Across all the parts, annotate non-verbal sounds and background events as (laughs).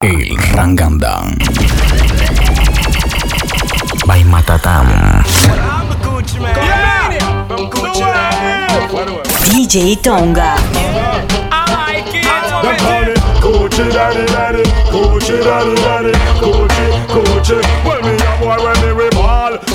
El Rangandan By Matatan. DJ Tonga. Coochie daddy daddy, coochie daddy daddy, coochie coochie. Well me a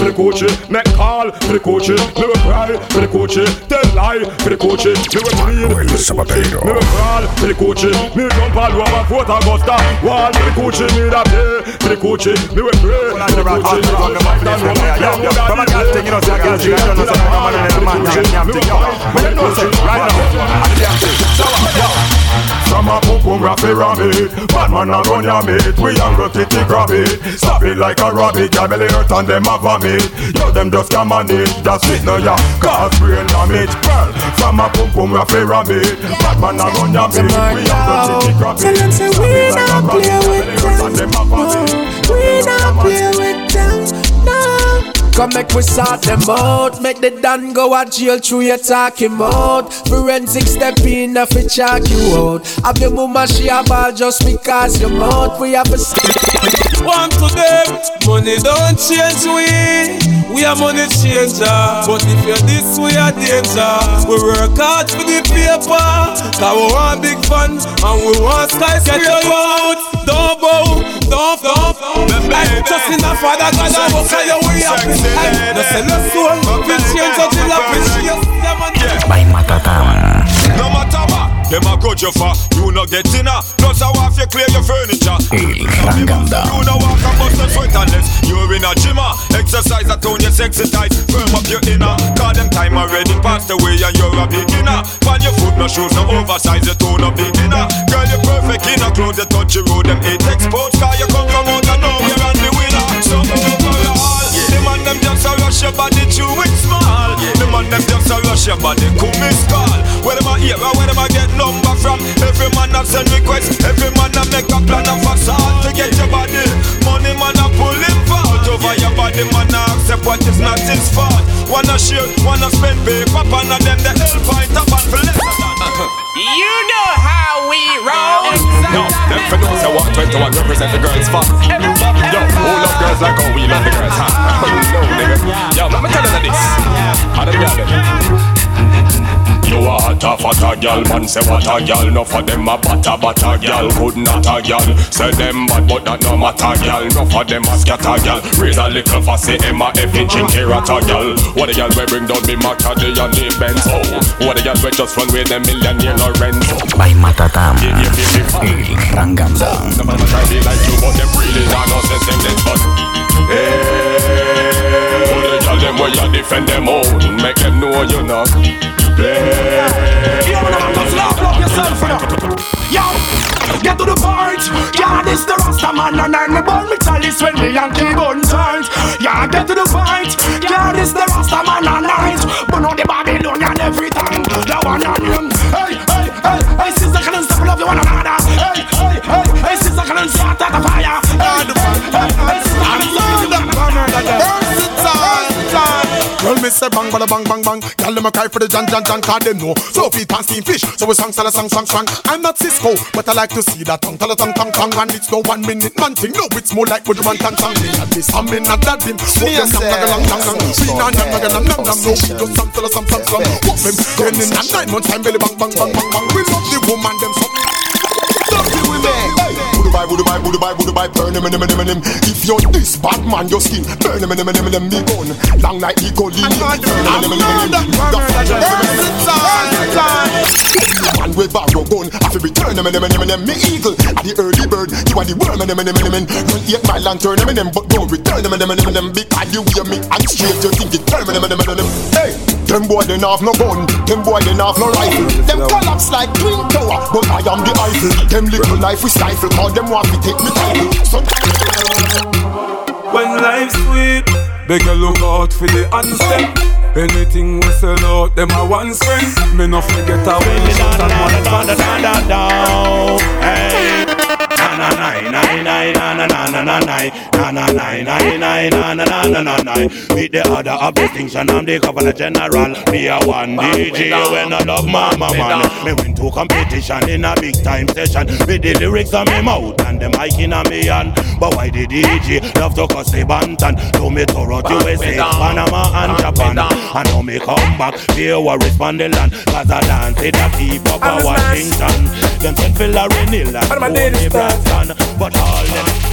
for the coochie, make call for the coochie, me we cry for the coochie, tell lie for the coochie, me we bleed for the coochie, me we crawl for the coochie, me jump all over Fort Augusta, wall for the coochie, me da pay for the coochie, me we pray for the coochie. From a girl thing, you know, say a girl thing, you don't know, say a man and a man, you have to, yo. But you know, say, right now, I'm the acting. So, yo. From a boom boom raffy rabbit Bad man a run your mate. We young go titty grab it. Stop it like a rabbit. Belly hurt and them a vomit. Yo them just can manage. That's it no ya. Cause brain damage Girl From a boom boom raffy rabbit Bad man a run your mate. We young go titty grab it. Tell them say we not play with them we not play with them Come make we sort them out. Make the Dan go a jail through your talking mode. Forensic step in if it check you out. Have your mama she a ball just because your mouth. We have a One to them, money don't change we. We are money changer. But if you're this we are danger. We work hard for the paper. Cause we want big fun. And we want skyscraper Get your out, don't bow, don't, don't, don't Just in a father God. I will tell you we happy No sell a soul, we change until I appreciate By Matatan No matter what, them a grudge you for. You no get dinner, plus I want you clear your furniture. El You no walk and bust and sweat unless You're in a gymmer ah. Exercise a tone your sexy tight Firm up your inner. Cause them time already passed away and you're a beginner. Find your foot, no shoes, no oversize. Your tone a beginner. Girl, you're perfect in a clothes. You touch your road, them eight exposed. Cause you come from out of nowhere and the winner. So overall The man them just a rush your body through it small. The man them just a rush your body Come miss call Where them hear or where them a get number from? Every man a send request Every man a make a plan of assault To get your body. Money man a pull him fault Over your body man a accept what is not his fault. Wanna share, wanna spend paper Pan of them the hell fight up and for You know how we roll. Yo, them for know say what 21 represent the girls fuck. Yo, who love girls like how we love the girls, huh? (laughs) no, nigga. Yo, let me tell you this. How them gal them? You a hot a fat a gal, man say what a gal. No for them a batter batter gal, good not a gal. Say them bad but that no matter gal. No for them a scatter gal. Raise a little fussy Emma F in chinky rat a gal. What the gal we bring down me Macadie and the Benz. Oh, what the gal we just run with them millionaire Lorenz By Matatan. Yeah, yeah, yeah, yeah. El Rangandan Some of them try be like you, but them really not no sense them this but. Hey, all the gyal them where you defend them own, make them know you not play. Yo, just laugh up yourself now. Yo, get to the point. Yeah, this the Rasta man and I'm the bun me chalice when me kill gun times. Yeah, get to the point. Yeah, this the Rasta man and I'm but not the Babylonian every time. The one on him. Hey, hey, hey, hey, me say bang, bada bang, bang, bang. Girl, them a cry for the Jan, Jan, Jan, cause them know. So feet and steam fish, so we song, sell a song, song, song. I'm not Cisco, but I like to see that tongue, tell a tongue, tongue, tongue, and it's no one minute man thing. No, it's more like Woodman and Tang. Me and this, I'm in that thing. Walk them down, like a long, long, long. We nah, nah, nah, nah, nah, nah, no. Just some, tell a some, some, some. Walk them, then in that nine months time, belly bang, bang, bang, bang, bang. We love the woman, them so. Love the women. Budu bye, budu bye, budu bye, budu bye, burn him, him, him, him, him. If you're this bad man, your skin, burn him, him, him, him, him, me gun. Long like E. coli. Burn him, him, him, him, him. Man with barrow gun, I feel return him, him, him, him, him. Me eagle, I the early bird, you are the worm, him, him, him, him, him. Run eight mile and turn him, him, him, but don't return him, him, him, him, him. Because you hear me and straight, you think it turn him, him, him, him, him. Hey. Them boy they have no gun, them boy they have no rifle. Them collapse like twin tower, but I am the Eiffel. Them little life we stifle, cause them want to take me title. Sometimes When life's sweet, beg you look out for the answer. Anything we sell out, them a one spend. Me no forget a way shot Na na na na na na na na na na na na na With the order of distinction, I'm the governor general. Me a one DJ when I love mama man. Me win to competition in a big time session. With the lyrics on me mouth and the mic in a me hand. But why the DJ love to cause the bantan? To me to rock USA, Panama and Japan. And now me come back, here we respond the land. Cause I dance it a keep up a Washington. Them send for Larry Neal and Toni Braxton. But all them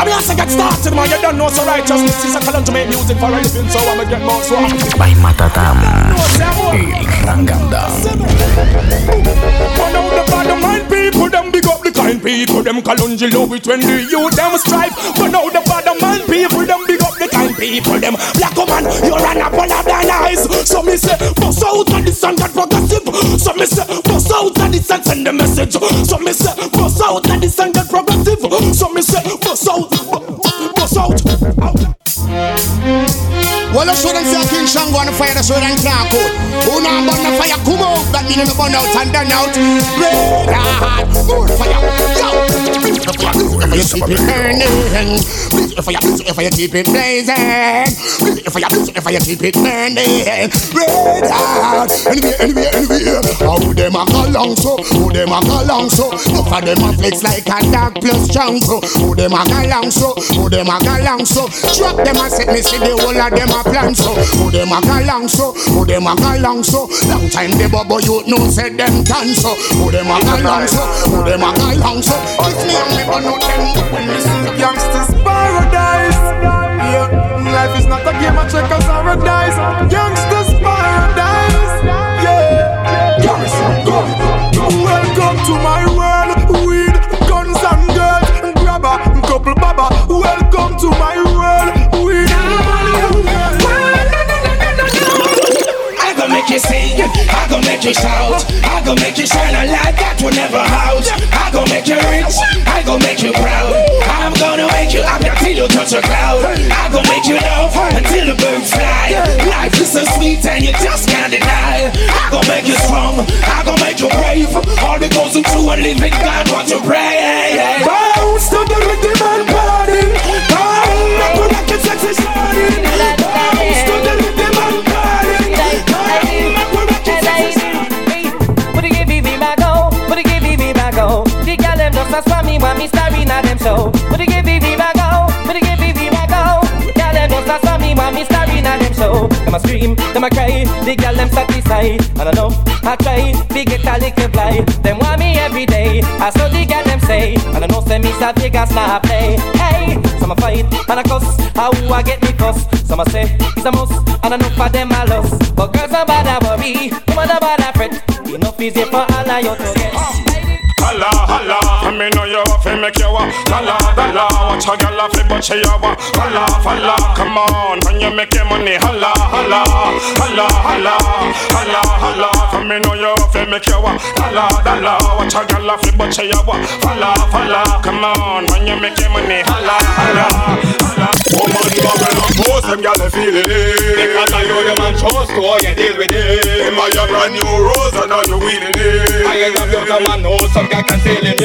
I mean, I say get started, man. You don't know so righteousness is a column to make music for a living, so I'ma get more swag. By Matatan. El Rangandan. But now the bad mind people, them big up the kind people, them kalunji love it when the youth them strive. But now the bad mind people, them big up people, them black woman, you're an apple of thine eyes. So me say, bust out of this and that progressive. So me say, bust out of this and send the message. So me say, bust out of this and that progressive. So me say, bust out, bust out. out. Well, I shouldn't say King Shango on the fire, that's what I'm talking about. Who not burn the fire, come out, that means burn out and then out. Red hot, more fire, go! You keep it burning, if I if I keep it blazing, if I if I keep it burning, red hot, anywhere, anywhere, anywhere anyway. How them a go long so? Who them a go long so? Look at them a flex like a dog plus jungle. Who them a go long so? Who them a go long so? Drop them a set me see the whole of them a plan so. Who them a go long so? Who them a go long so? Long time the bubble you know said them done so. Who them a go long so? Who them a go long so? If me and me but not them when me see the Youngsters paradise. Yeah, life is not a game of checkers or a. Youngsters paradise. Welcome to my world. Weed, guns and girls, grabber, couple baba. Welcome to my world. Weed. I make you sing, I gon' make you shout, I make you shine a light that will never out. I gon' make you rich, I gon' make you proud. I'm gonna make you happy until you touch a cloud. I gon' make you love until the birds fly. Life is so sweet and you just I gon' make you brave. All because true and living God what you pray. Them. A scream, them a cry, the girl them satisfied. And I know I try, we get a little fly. Them want me every day. I saw the girl them say, and I know say me South Vegas not play. Hey, some a fight and a cuss, how I get me cuss. Some a say it's a must, and I know for them I lost. But girls are bad I worry, woman are bad I fret. Enough easy for all of you to get. Holla, holla, I me know you fi make you a Holla, holla, watch a a fi but she a wa Holla, holla, come on, when you make your money Holla, holla, holla, holla. Holla, holla, I me know you fi make you a Holla, holla, watch a a fi but she a wa Holla, holla, come on, when you make your money Holla, holla, holla Woman, bubble up, most them gal a feeling it. Because I know them and trust to how you deal with it. A your brand new rose and now you winning it. I ain't love you, come and know some I can feel it.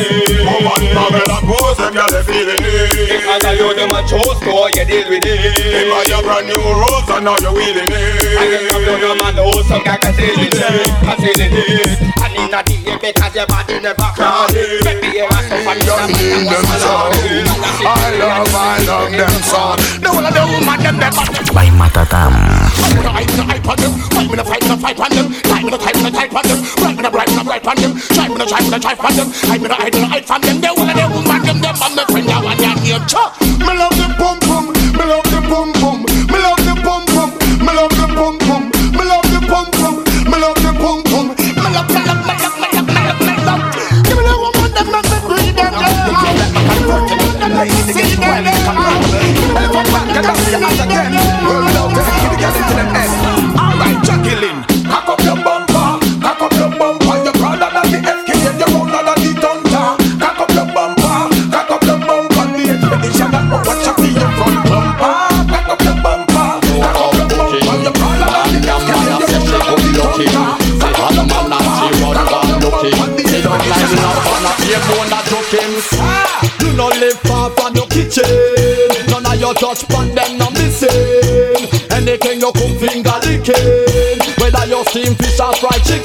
Oh, what marvel and pose, them girl, they feeling it. You, them a chose, so you deal with it. They buy your brand new rose, and now you're wheeling it. I can come your man, the whole song, I can feel it. I can feel it in a day because your body never crowded Baby, you're a super You need them song. I love, I love them song. The whole of the woman them them. By Matatan. I'm gonna hype, gonna hype on them. Fight me, fight me, fight on them. Type me, type me, type on them. Write me, write me, write on them. Try me, try me, try on them. Hype me, hype me, hype on them.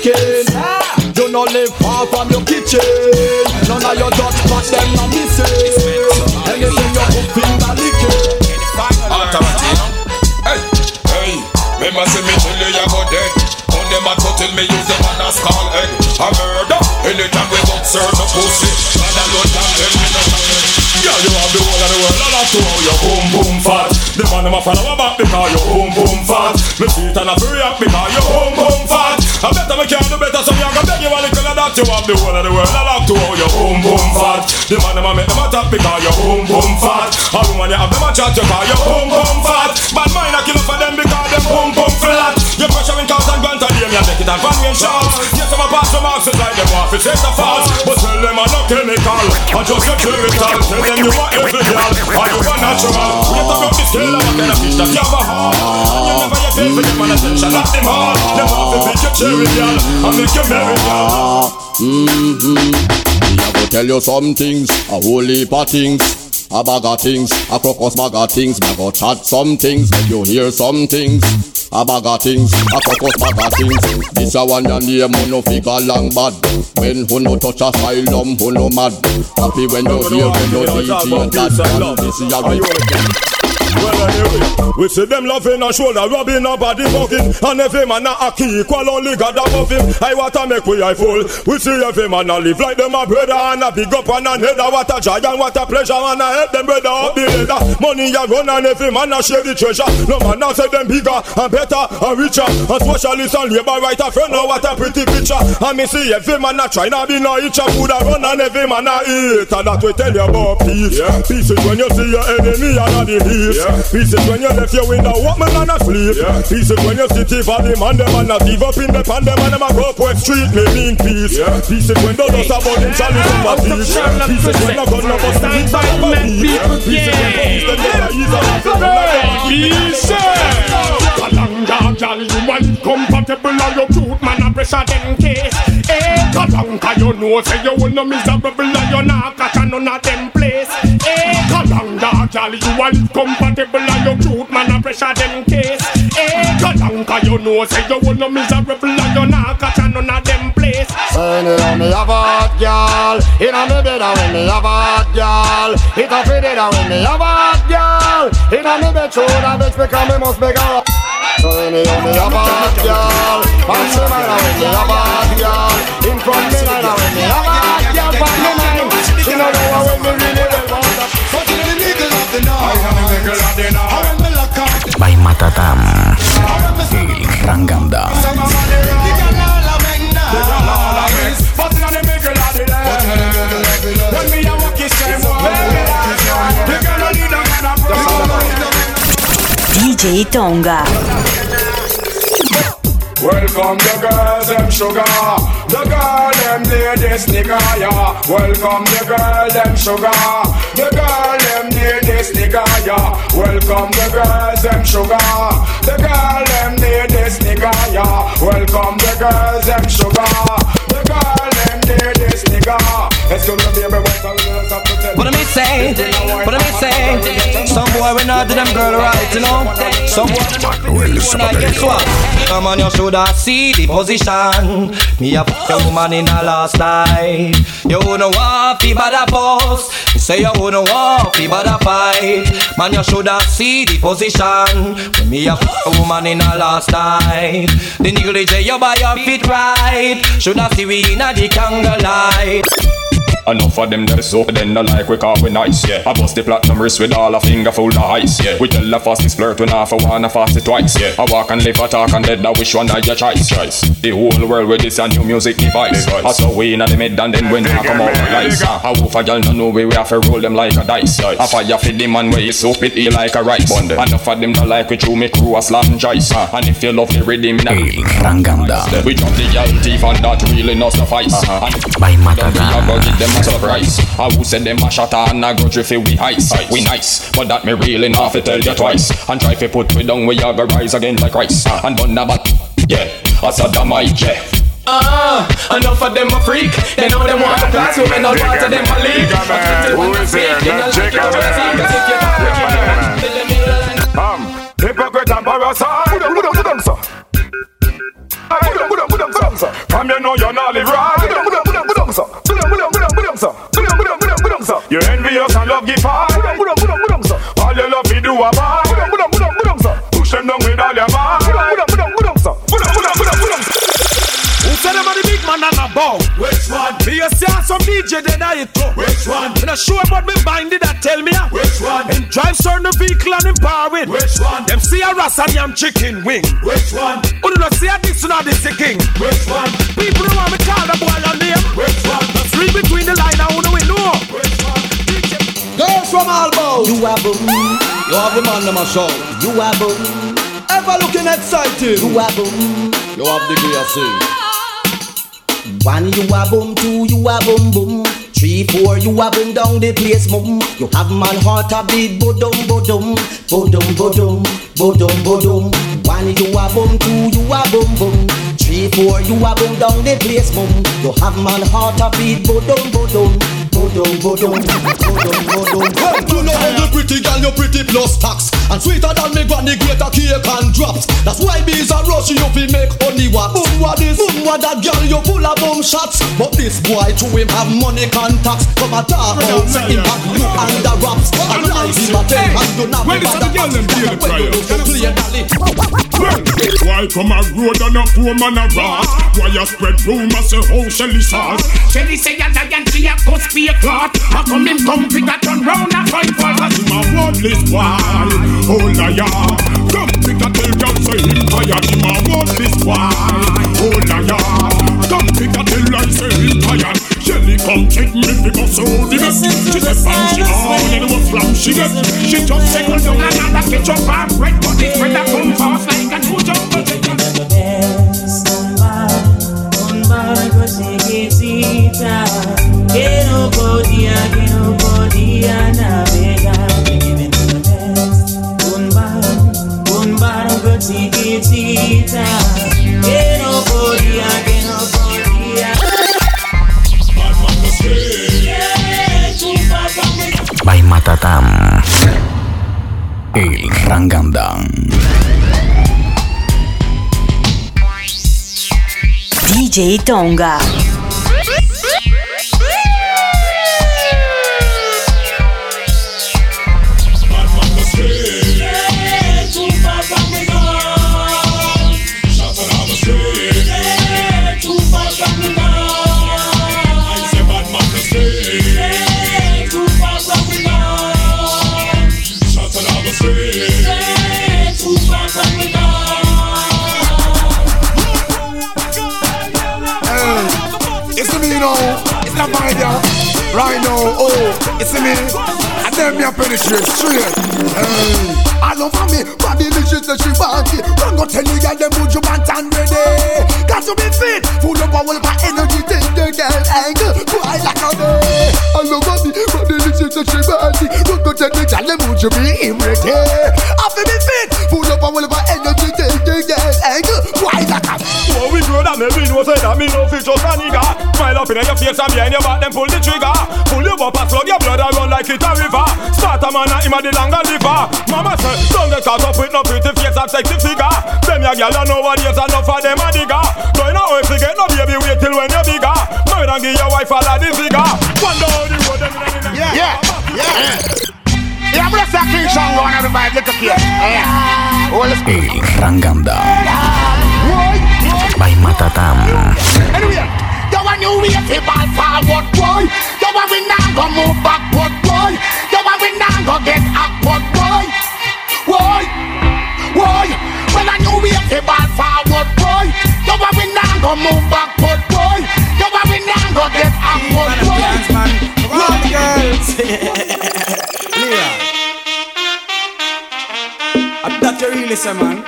Chicken. You no live far from your kitchen. None of your touch pan them no missing. Anything you cook finger licking. Hey, hey, remember say me tell you you go dead. On them a tell me use them on a skull egg. A murder. Anytime we observe the pussy, man alone can tell me nothing. Yeah, you have the whole of the world. I love to how your boom boom fat. The man them a follow back because your boom boom fat. Me see it and I free up because a little. You have the whole of the world. I love to how your boom boom fat. The man them a make them a tap because your boom boom fat. All woman you have them a chat you call your boom boom fat. Bad mind I kill up for them because them boom boom flat. You pressure in cars and grant and them you take it and van and shout. Yes, I'm a pass the marks like them off. It's the false, but tell them I'm not chemical. I just a chemical. Tell them you are every girl. Are you a natural? We talk about scale of what kind of fish that you have a heart. You never yet pay for them and attention. Not them all. Them off to pick your cherry girl and make you merry girl. Mm-hmm. Me a go tell you some things, a whole heap of things. A bag of things, a crocus bag of things. Me a go chat some things, make you hear some things. A bag of things, a crocus bag of things. This a one your name, who no figure long bad. When who no touch asylum, who no mad. Happy when you hear when you DJ and that. This is a. Well anyway, we see them loving and shoulder rubbing and body bugging And every man a key equal only God above him. I want to make we eye full We see every man a live like them a brother And a big up and a header What a joy and what a pleasure And a help them brother up the ladder. Money a run and every man a share the treasure. No man a say them bigger and better and richer. And socialist and labor right a friend Now what a pretty picture. And me see every man a try not be no itch. Food a run And every man a eat. And that we tell you about peace. Yeah. Peace is when you see your enemy and a the heat yeah. Peace is when you left your window open and asleep. Yeah. Peace is when you sit for the man them and not give up in the pan them and them a go up West Street. Me mean peace. Yeah. Peace is when the dust about them shall listen for peace. Peace is when the gun no bust the inside of a beat. Peace is when police them get a ease and Peace. Kalanga, gal, you want compatible and your cute man a pressure them case. Eh, Kalanga, you know say you want no miserable and you not catch none of them place. Eh, Kalanga, gal, you want compatible and your cute man a pressure them case. Eh, Kalanga, you know say you want no miserable and you not catch none of them place. You me have a hot girl In a me bed when me have a hot girl. It a fit it when me have a hot girl. In a me bed show that bitch because me must be girl So when you have a hot girl Pass me mind when me have a hot girl. In front me mind when me have a hot girl. Pass me mind She know know when me brother Tonga. Welcome the girls, them sugar. The girl, them this nigga, yeah. Welcome the girl, them sugar. The girl, them this nigga, yeah. Welcome the girls, them sugar. The girl, them this nigga, yeah. Welcome the girls, them sugar. The girl, them this nigga. Let's go to the What I saying? What am I saying? Some boy we not do them girl right, you know. Some boy we not guess what? Come on, you shoulda see the position. Me a fuck a woman in a last night. You wanna want fi bad a post. Say you wanna want fi bad a fight. Man, you shoulda see the position. Me a fuck a woman in a last night. The say you buy your feet right. Shoulda see we in a the candle light. Enough of them that so then no like we call we nice, yeah. I bust the platinum wrist with all a finger full of ice, yeah. We tell the fastest flirt when half a one, a fast it twice, yeah. I walk and live, I talk and dead, I wish one of your choice, choice. The whole world with this a new music device. I saw we in the mid and then when I come out like lights. I wolf a girl no know we we have to roll them like a dice. I fire feed them and way so it eat like a rice. Enough of them no like we chew me crew a slam jice. And if you love the rhythm, Ranganda. we drop the girl teeth and that really not suffice. And By a Matatan. go give them a surprise. I who said them a shot and a grudge if we ice. We nice, but that me really not fi tell you twice. And try fi put we down, we a go rise again like rice. And done a bat, yeah, a Saddamite, yeah. Uh, enough of them a freak. They know them want a class, so when all part of them a league. Who is here? The chicken man. Um, hypocrite and parasite. Put them, put them, put them, sir. Put them, put them, put them, put them, sir. From you know you're not live right. You envious and love give sir. All you love me do a sir. Push them down with all your them. Who said them are the big man and a bow? Which one? Me a see some DJ then I it too. Which one? Me not sure about me bind it that tell me ah. Which one? Him drive certain vehicle and him power it. Which one? Them see a ras and yam chicken wing. Which one? Who do not see a this a this the king. Which one? People don't want me call the boy a name. Which one? Let's read between the line and who do we know. Which one? Girls from Albo, you are boom. You have the man them a show. You are boom. Ever looking exciting. You are boom. You have the gear sing. One you a boom, um, two you a boom um, boom. Three, four, you a boom down the place, boom. You have man heart a beat, bodum, bodum, bodum, bodum, bodum, bodum. One you a boom, um, two you a boom boom. Three, four, you a boom down the place, boom. You have man heart a beat, bodum, bodum, bodum, bodum, bodum, bodum. You know how you pretty girl, you pretty plus tax. And sweeter than me granny greater cake and drops. That's why bees are rush you fi make honey wax. Boom what this, boom what that girl you full of boom shots. But this boy to him have money contacts Come a talk out, make him have you under wraps And like him a tell and you not Well, this is the girl them play the trial. Play dolly Why come a road and a poor man a rat? Why you spread rumors say how Shelly sauce? Shelly say a lion, she a cuss be a clot. I come in comfy, got turn round and fight for us. A worthless boy, oh liar. Come pick a tell girl say him tired. Him a worthless boy, oh liar. Come pick a tell I say him tired. Shelly come take me because so the best. She say bang she on and was flam she get. She just say go down and bread, but this bread a come DJ Tonga. We grow that say that me no fit just a nigga. Smile up in your face and behind your back, then pull the trigger. Pull your bumper, slug your blood, I run like it a river. Start a man, and him a the longer liver. Mama say, don't get caught up with no pretty face and sexy figure. Them your girl, you know what is enough for them a digger. Don't know if you get no baby, wait till when you're bigger. Marry and give your wife a lot of figure. Wonder how the road them in the Yeah, yeah, yeah. Yeah, I'm gonna say King Shango and everybody look up here. Yeah. Oh, let's El Rangandan. By Matatan. Anyway, you want you wait to ball forward, boy. You want we now go move backward, boy. You want we now go get upward, boy. Boy, boy. Well, I knew we to ball forward, boy. You want we now go move backward, boy. You want we now go get upward, boy. Come on, girls. (laughs) Leah. I thought you really say, man.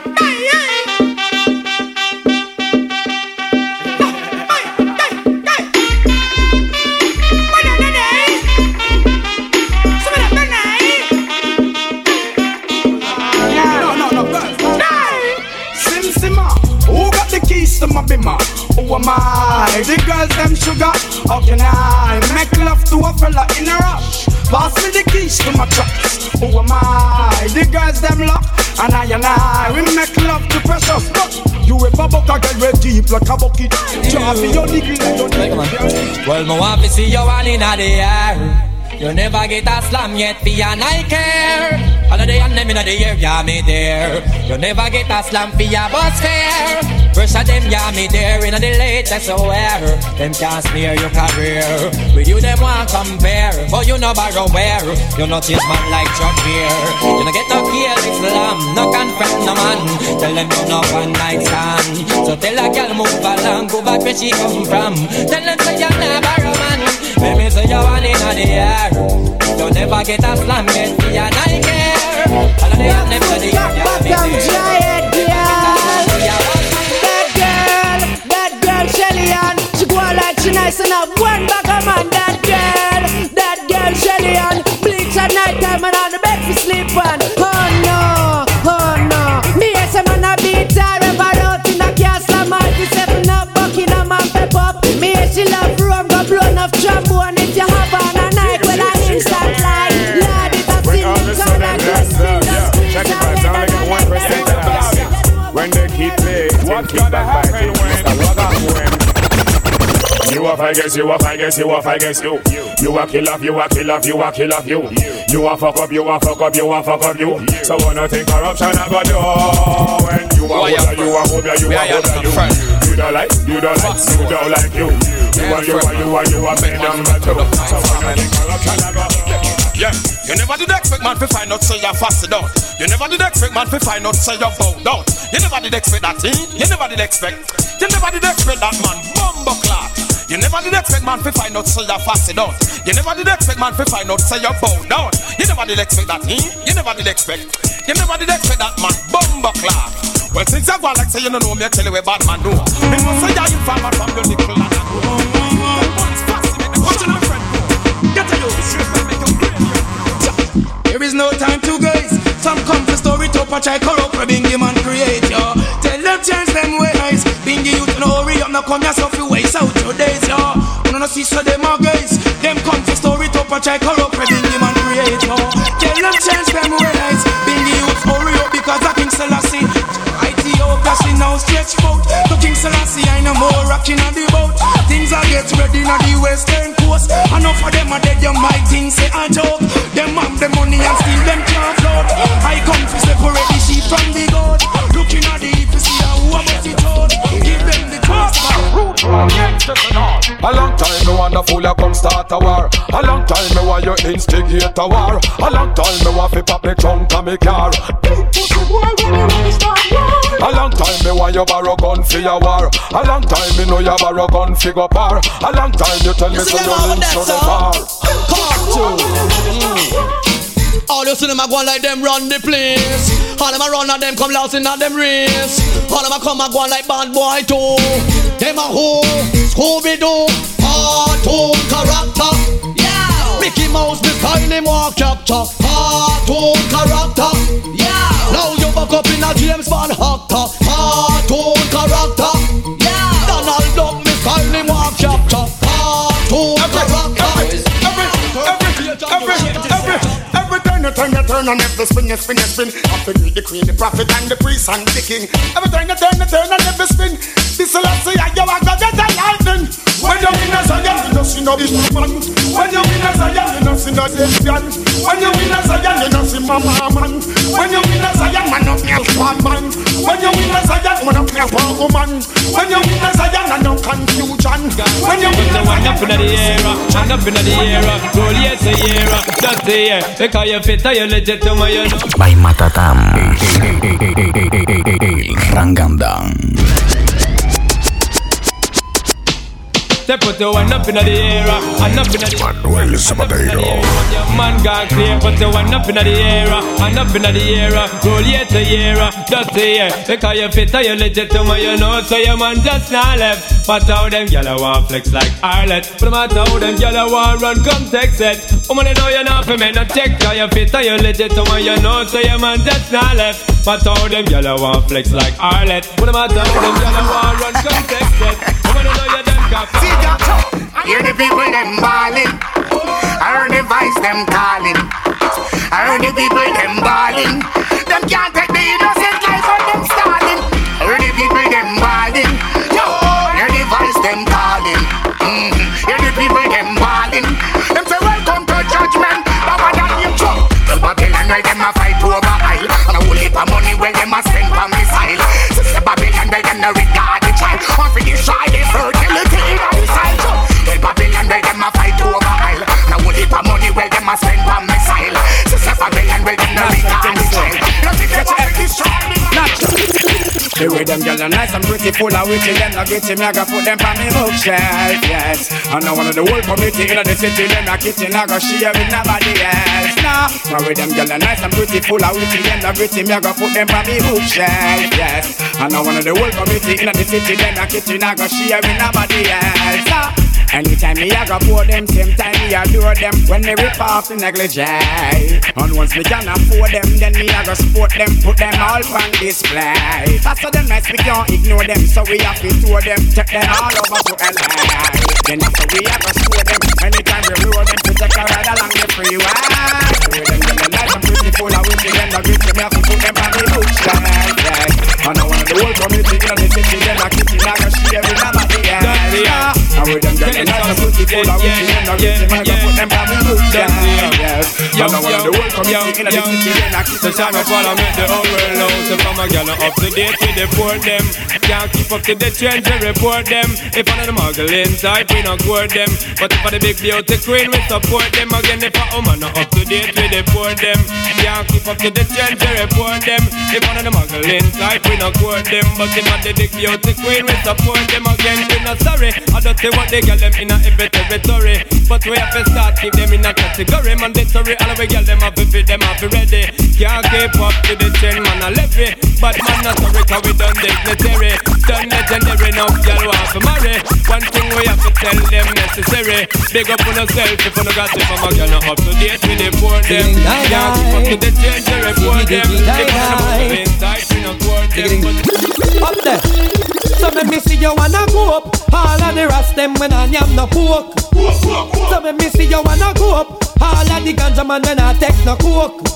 My bimmer. Who am I? The girls them sugar. How can I make love to a fella in a rush? Pass me the keys to my truck. Who am I? The girls them lock. And I and I, we make love to precious. You ever buck a girl way deep like a bucket. For your nigga your nigga. Well, me want to see you one in the air. You never get a slam yet, for your I care. All of the and them in the air, yeah, me there. You never get a slam for your bus fare. First of them, yeah, me there in a the latest wear. Them can't smear your career. With you, them want compare. But you know borrow where. You not change man like Chuck here. You no get no kill Islam, no confront no man. Tell them you no one night stand. So tell a girl move along, go back where she come from. Tell them say you're not borrow man. Let me say you're one in the air. You never get a slam yet, for your night. All of them, them in the air, yeah, me there. That girl, that girl Shelly Ann, she go like she nice enough. One bag of man, that girl, that girl Shelly Ann, bleach at night time blow enough trombone if you have on a night when I instant light. Lord, it's a sin, call a good spin, just Check it out, now I got one percent of that. When they keep me, what keep back fighting? Mr. Wagga You a I guess you a I guess you a I guess you. You a kill off, you a kill off, you a kill off you. You a fuck up, you a fuck up, you a fuck up you. So wanna think corruption a go do when you a hold you a hold you a hold you. You don't like, you don't like, you don't like you. You a you a you a you a me number two. So wanna think corruption a go. Yeah, you never did expect man to find out say you're fast down. You never did expect man to find out say you're bow down. You never did expect that, eh? You never did expect. You never did expect that man bumbo clock. You never did expect man to find out say you're fast down. You never did expect man to find out say you're bow down. You never did expect that, eh? You never did expect. You never did expect that man bumbo clock. Well, since I go like say you don't know me, I tell you where bad man know. Me must say you're informer from your nickel and There is no time to guys. Some come to story to a try corrupt Bingy man create yo. Tell them change them ways. Bingy you no hurry up, no come yourself you waste out your days yo. No no see so them are guys. Them come to story to a try corrupt Bingy man create yo. Tell them change them ways. Bingy you hurry up because I King Selassie. Ethiopia she now stretch out. To King Selassie I no more rocking on the get ready on the western coast. Enough of them are dead, you might think say a joke. Them have the money and still them can't float. I come to separate the sheep from the goat. Looking at the heap to see who about it all. Give them the A long time me wanna fool you come start a war A long time me want you instigate a war A long time me want fi pop me trunk and me car A long time me want you borrow gun fi a war A long time me know you borrow gun fi go par A long time you tell me so you link to the bar All you see them a go like them run the place. All them a run and them come lost in a them race. All them a come a go like bad boy too. Them a who? Scooby Doo. Cartoon character. Yeah. Mickey Mouse behind him walk chapter. Cartoon character. Yeah. Now back up in a James Bond actor. Cartoon character. Yeah. Donald Duck behind him walk chapter. Turn you turn you turn and every spin you spin you spin. After me the queen, the prophet and the priest and the king. Every turn you turn you turn and every spin. This say I you are gonna get a lightning. When you win a Zion, you don't see no big man. When you win a Zion, you don't see no lesbian. When you win a Zion, you don't see mama man. When you win a Zion, man no bad man. When you win a Zion, man no feel poor woman. When you win a Zion, and no confusion. When you win a Wind up Zion, inna the air, wind up inna the air, roll yes a year, just a year. Because you fit, you legit to my you know. By Matatan. El Step put your one up in the air, and up in the Manuel Zapatero. Man got clear, put your one up in the air, and up in the air. Roll year to year, just year. Because you fit, you legit to you know, so your man just not left. But how them gyal want flex like Arlet, but no matter how them gyal want run, come text it. Woman, you know you not for me, no check, cause you fit, you legit to you know, so your man just not left. But how them gyal want flex like Arlet, but no matter how them gyal want run, come text it. Woman, you know you done got See that? Hear the people them bawling. I heard the voice them calling. I heard the people them bawling. Them can't take the innocent life of them stalling. I heard the people them bawling. Yo, hear the voice them calling. Mm-hmm. Hear the people them bawling. Them say welcome to judgment. Baba that you drunk. Tell Babylon where them a fight over aisle. And a whole heap of money where them a spend for missile. Sister Babylon where them no regard the child. Want to destroy the fertility where them a spend for missile. Sister Babylon where them no regard the child. You know, think they want to destroy me. The way them girls are nice and pretty, full of witty, them not get me, I got put them on me bookshelf, yes. And now one of the whole committee in the city, them not kitchen, I got share with nobody else. Nah, now with them girls are nice and pretty, full of witty, them not get me, I got put them on me bookshelf, yes. And now one of the whole committee in the city, them not kitchen, I got share with nobody else. Nah. Anytime me I go pour them, same time me adore them. When me rip off the negligee And once me can afford them, then me I go support them Put them all on display. Faster than mess, we can't ignore them So we have to tour them, take them all over to LA Then after we I go score them. Anytime we roll them, to take a ride along the freeway. With them, them, them nice and pretty full of witty Them not gritty, me have to put them on the bookshelf, And I want the whole And with them, them, nice and pretty full of witty Them not gritty, me I go put them on the bookshelf, yes. And I want the whole community in the city Them not kitty, So time I wanna make the whole world know. So from a gal up to date with the report them. Can't keep up to the trends we report them. If one of the muggling type we not court them. But if for the big beauty queen we support them. Again if a woman not up to date we report them. Can't keep up to the trends we report them. If one of the muggling type we not court them. But if for the big beauty queen we support them. Again we not sorry. I don't say what they them in a every territory. But we have to start keep them in a category. Mandatory all we gal them have to fit them have to ready. Can't keep up to the trend man a levy But man not sorry cause we done dignitary Done legendary now girl want to marry. One thing we have to tell them necessary. Big up on yourself if you no got it from a girl not up to date with the poor them. Can't keep up to the trend we report them. If one of them inside we not court them. Up there. So make me see you wanna go up. All of the rest them when I am no pork. So make me see you wanna go up. All of the ganja man when I take no coke.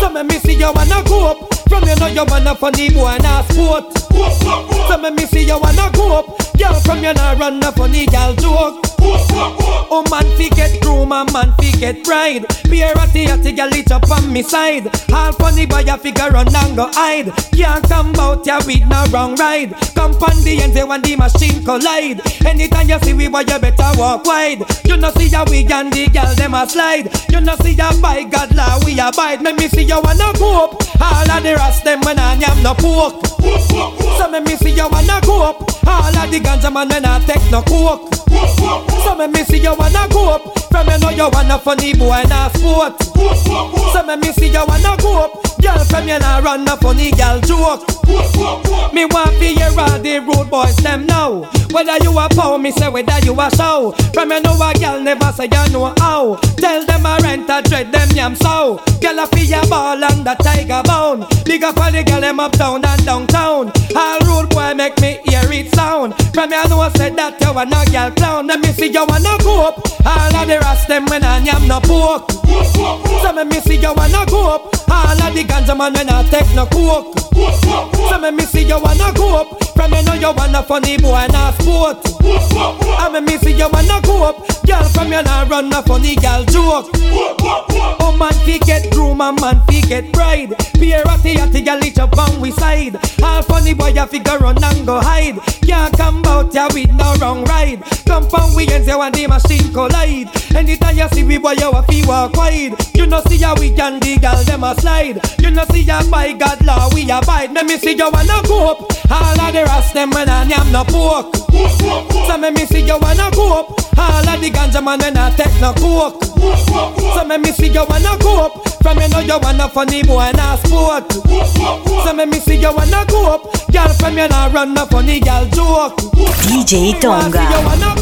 So make me see you wanna go up. From you know you wanna funny boy and a sport. So make me see you wanna go up. Girl from you know run a funny girl joke. Oh man fi get groom and man fi get bride. Be a ratty ratty girl it up on me side. All funny boy a figure run and go hide. Can't come out ya with no wrong ride. Come pon the end when the machine collide. Anytime you see we boy you better walk wide. You know see ya we and the girl them a slide. You know see ya by God law we abide. Make me see you wanna go All of the rest them when I am no pork So make me see you wanna go All of the ganja man when I take no coke so me me see you wanna go up. From you know you wanna funny boy and a sport. So me me see you wanna go up. Girl from you nah run a funny girl joke. Me want fi hear all the rude boys them now Whether you a pow, me say whether you a show. From you know a girl never say you know how. Tell them a rent a dread them yam so Girl a fi a ball and the tiger bone. Big up all the girl them uptown and downtown. All rude boy make me hear it sound. From you know say that you a no girl clown Let me see you wanna go up. All of the rest them when I am no pork So me me see you wanna go up. All of the ganja man when I take no coke. So me me see you wanna go up. From you know you wanna funny boy and a sport. I me me see you wanna go up. Girl from you nah run a funny girl joke. Oh man fi get groom and man fi get bride. Be a ratty ratty girl it up on we side. All funny boy a figure run and go hide. Can't come out ya with no wrong ride Come from we and say when the machine collide Anytime you see we boy you a fi walk wide You know see ya we can the girl them a slide You know see ya by God law we abide Let me see you wanna go up All of the rest them when I am no pork. So me me see you wanna cope. All of the ganja man when I take no coke. So me me see you wanna cope. From you know you wanna funny boy and a sport. So me me see you wanna cope. Girl from you not run no funny girl joke. DJ Tonga.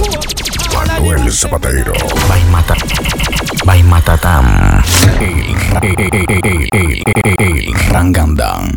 Manuel Zapatero. By Mata. By Matatam. El, el, el, el, el, el Rangandan.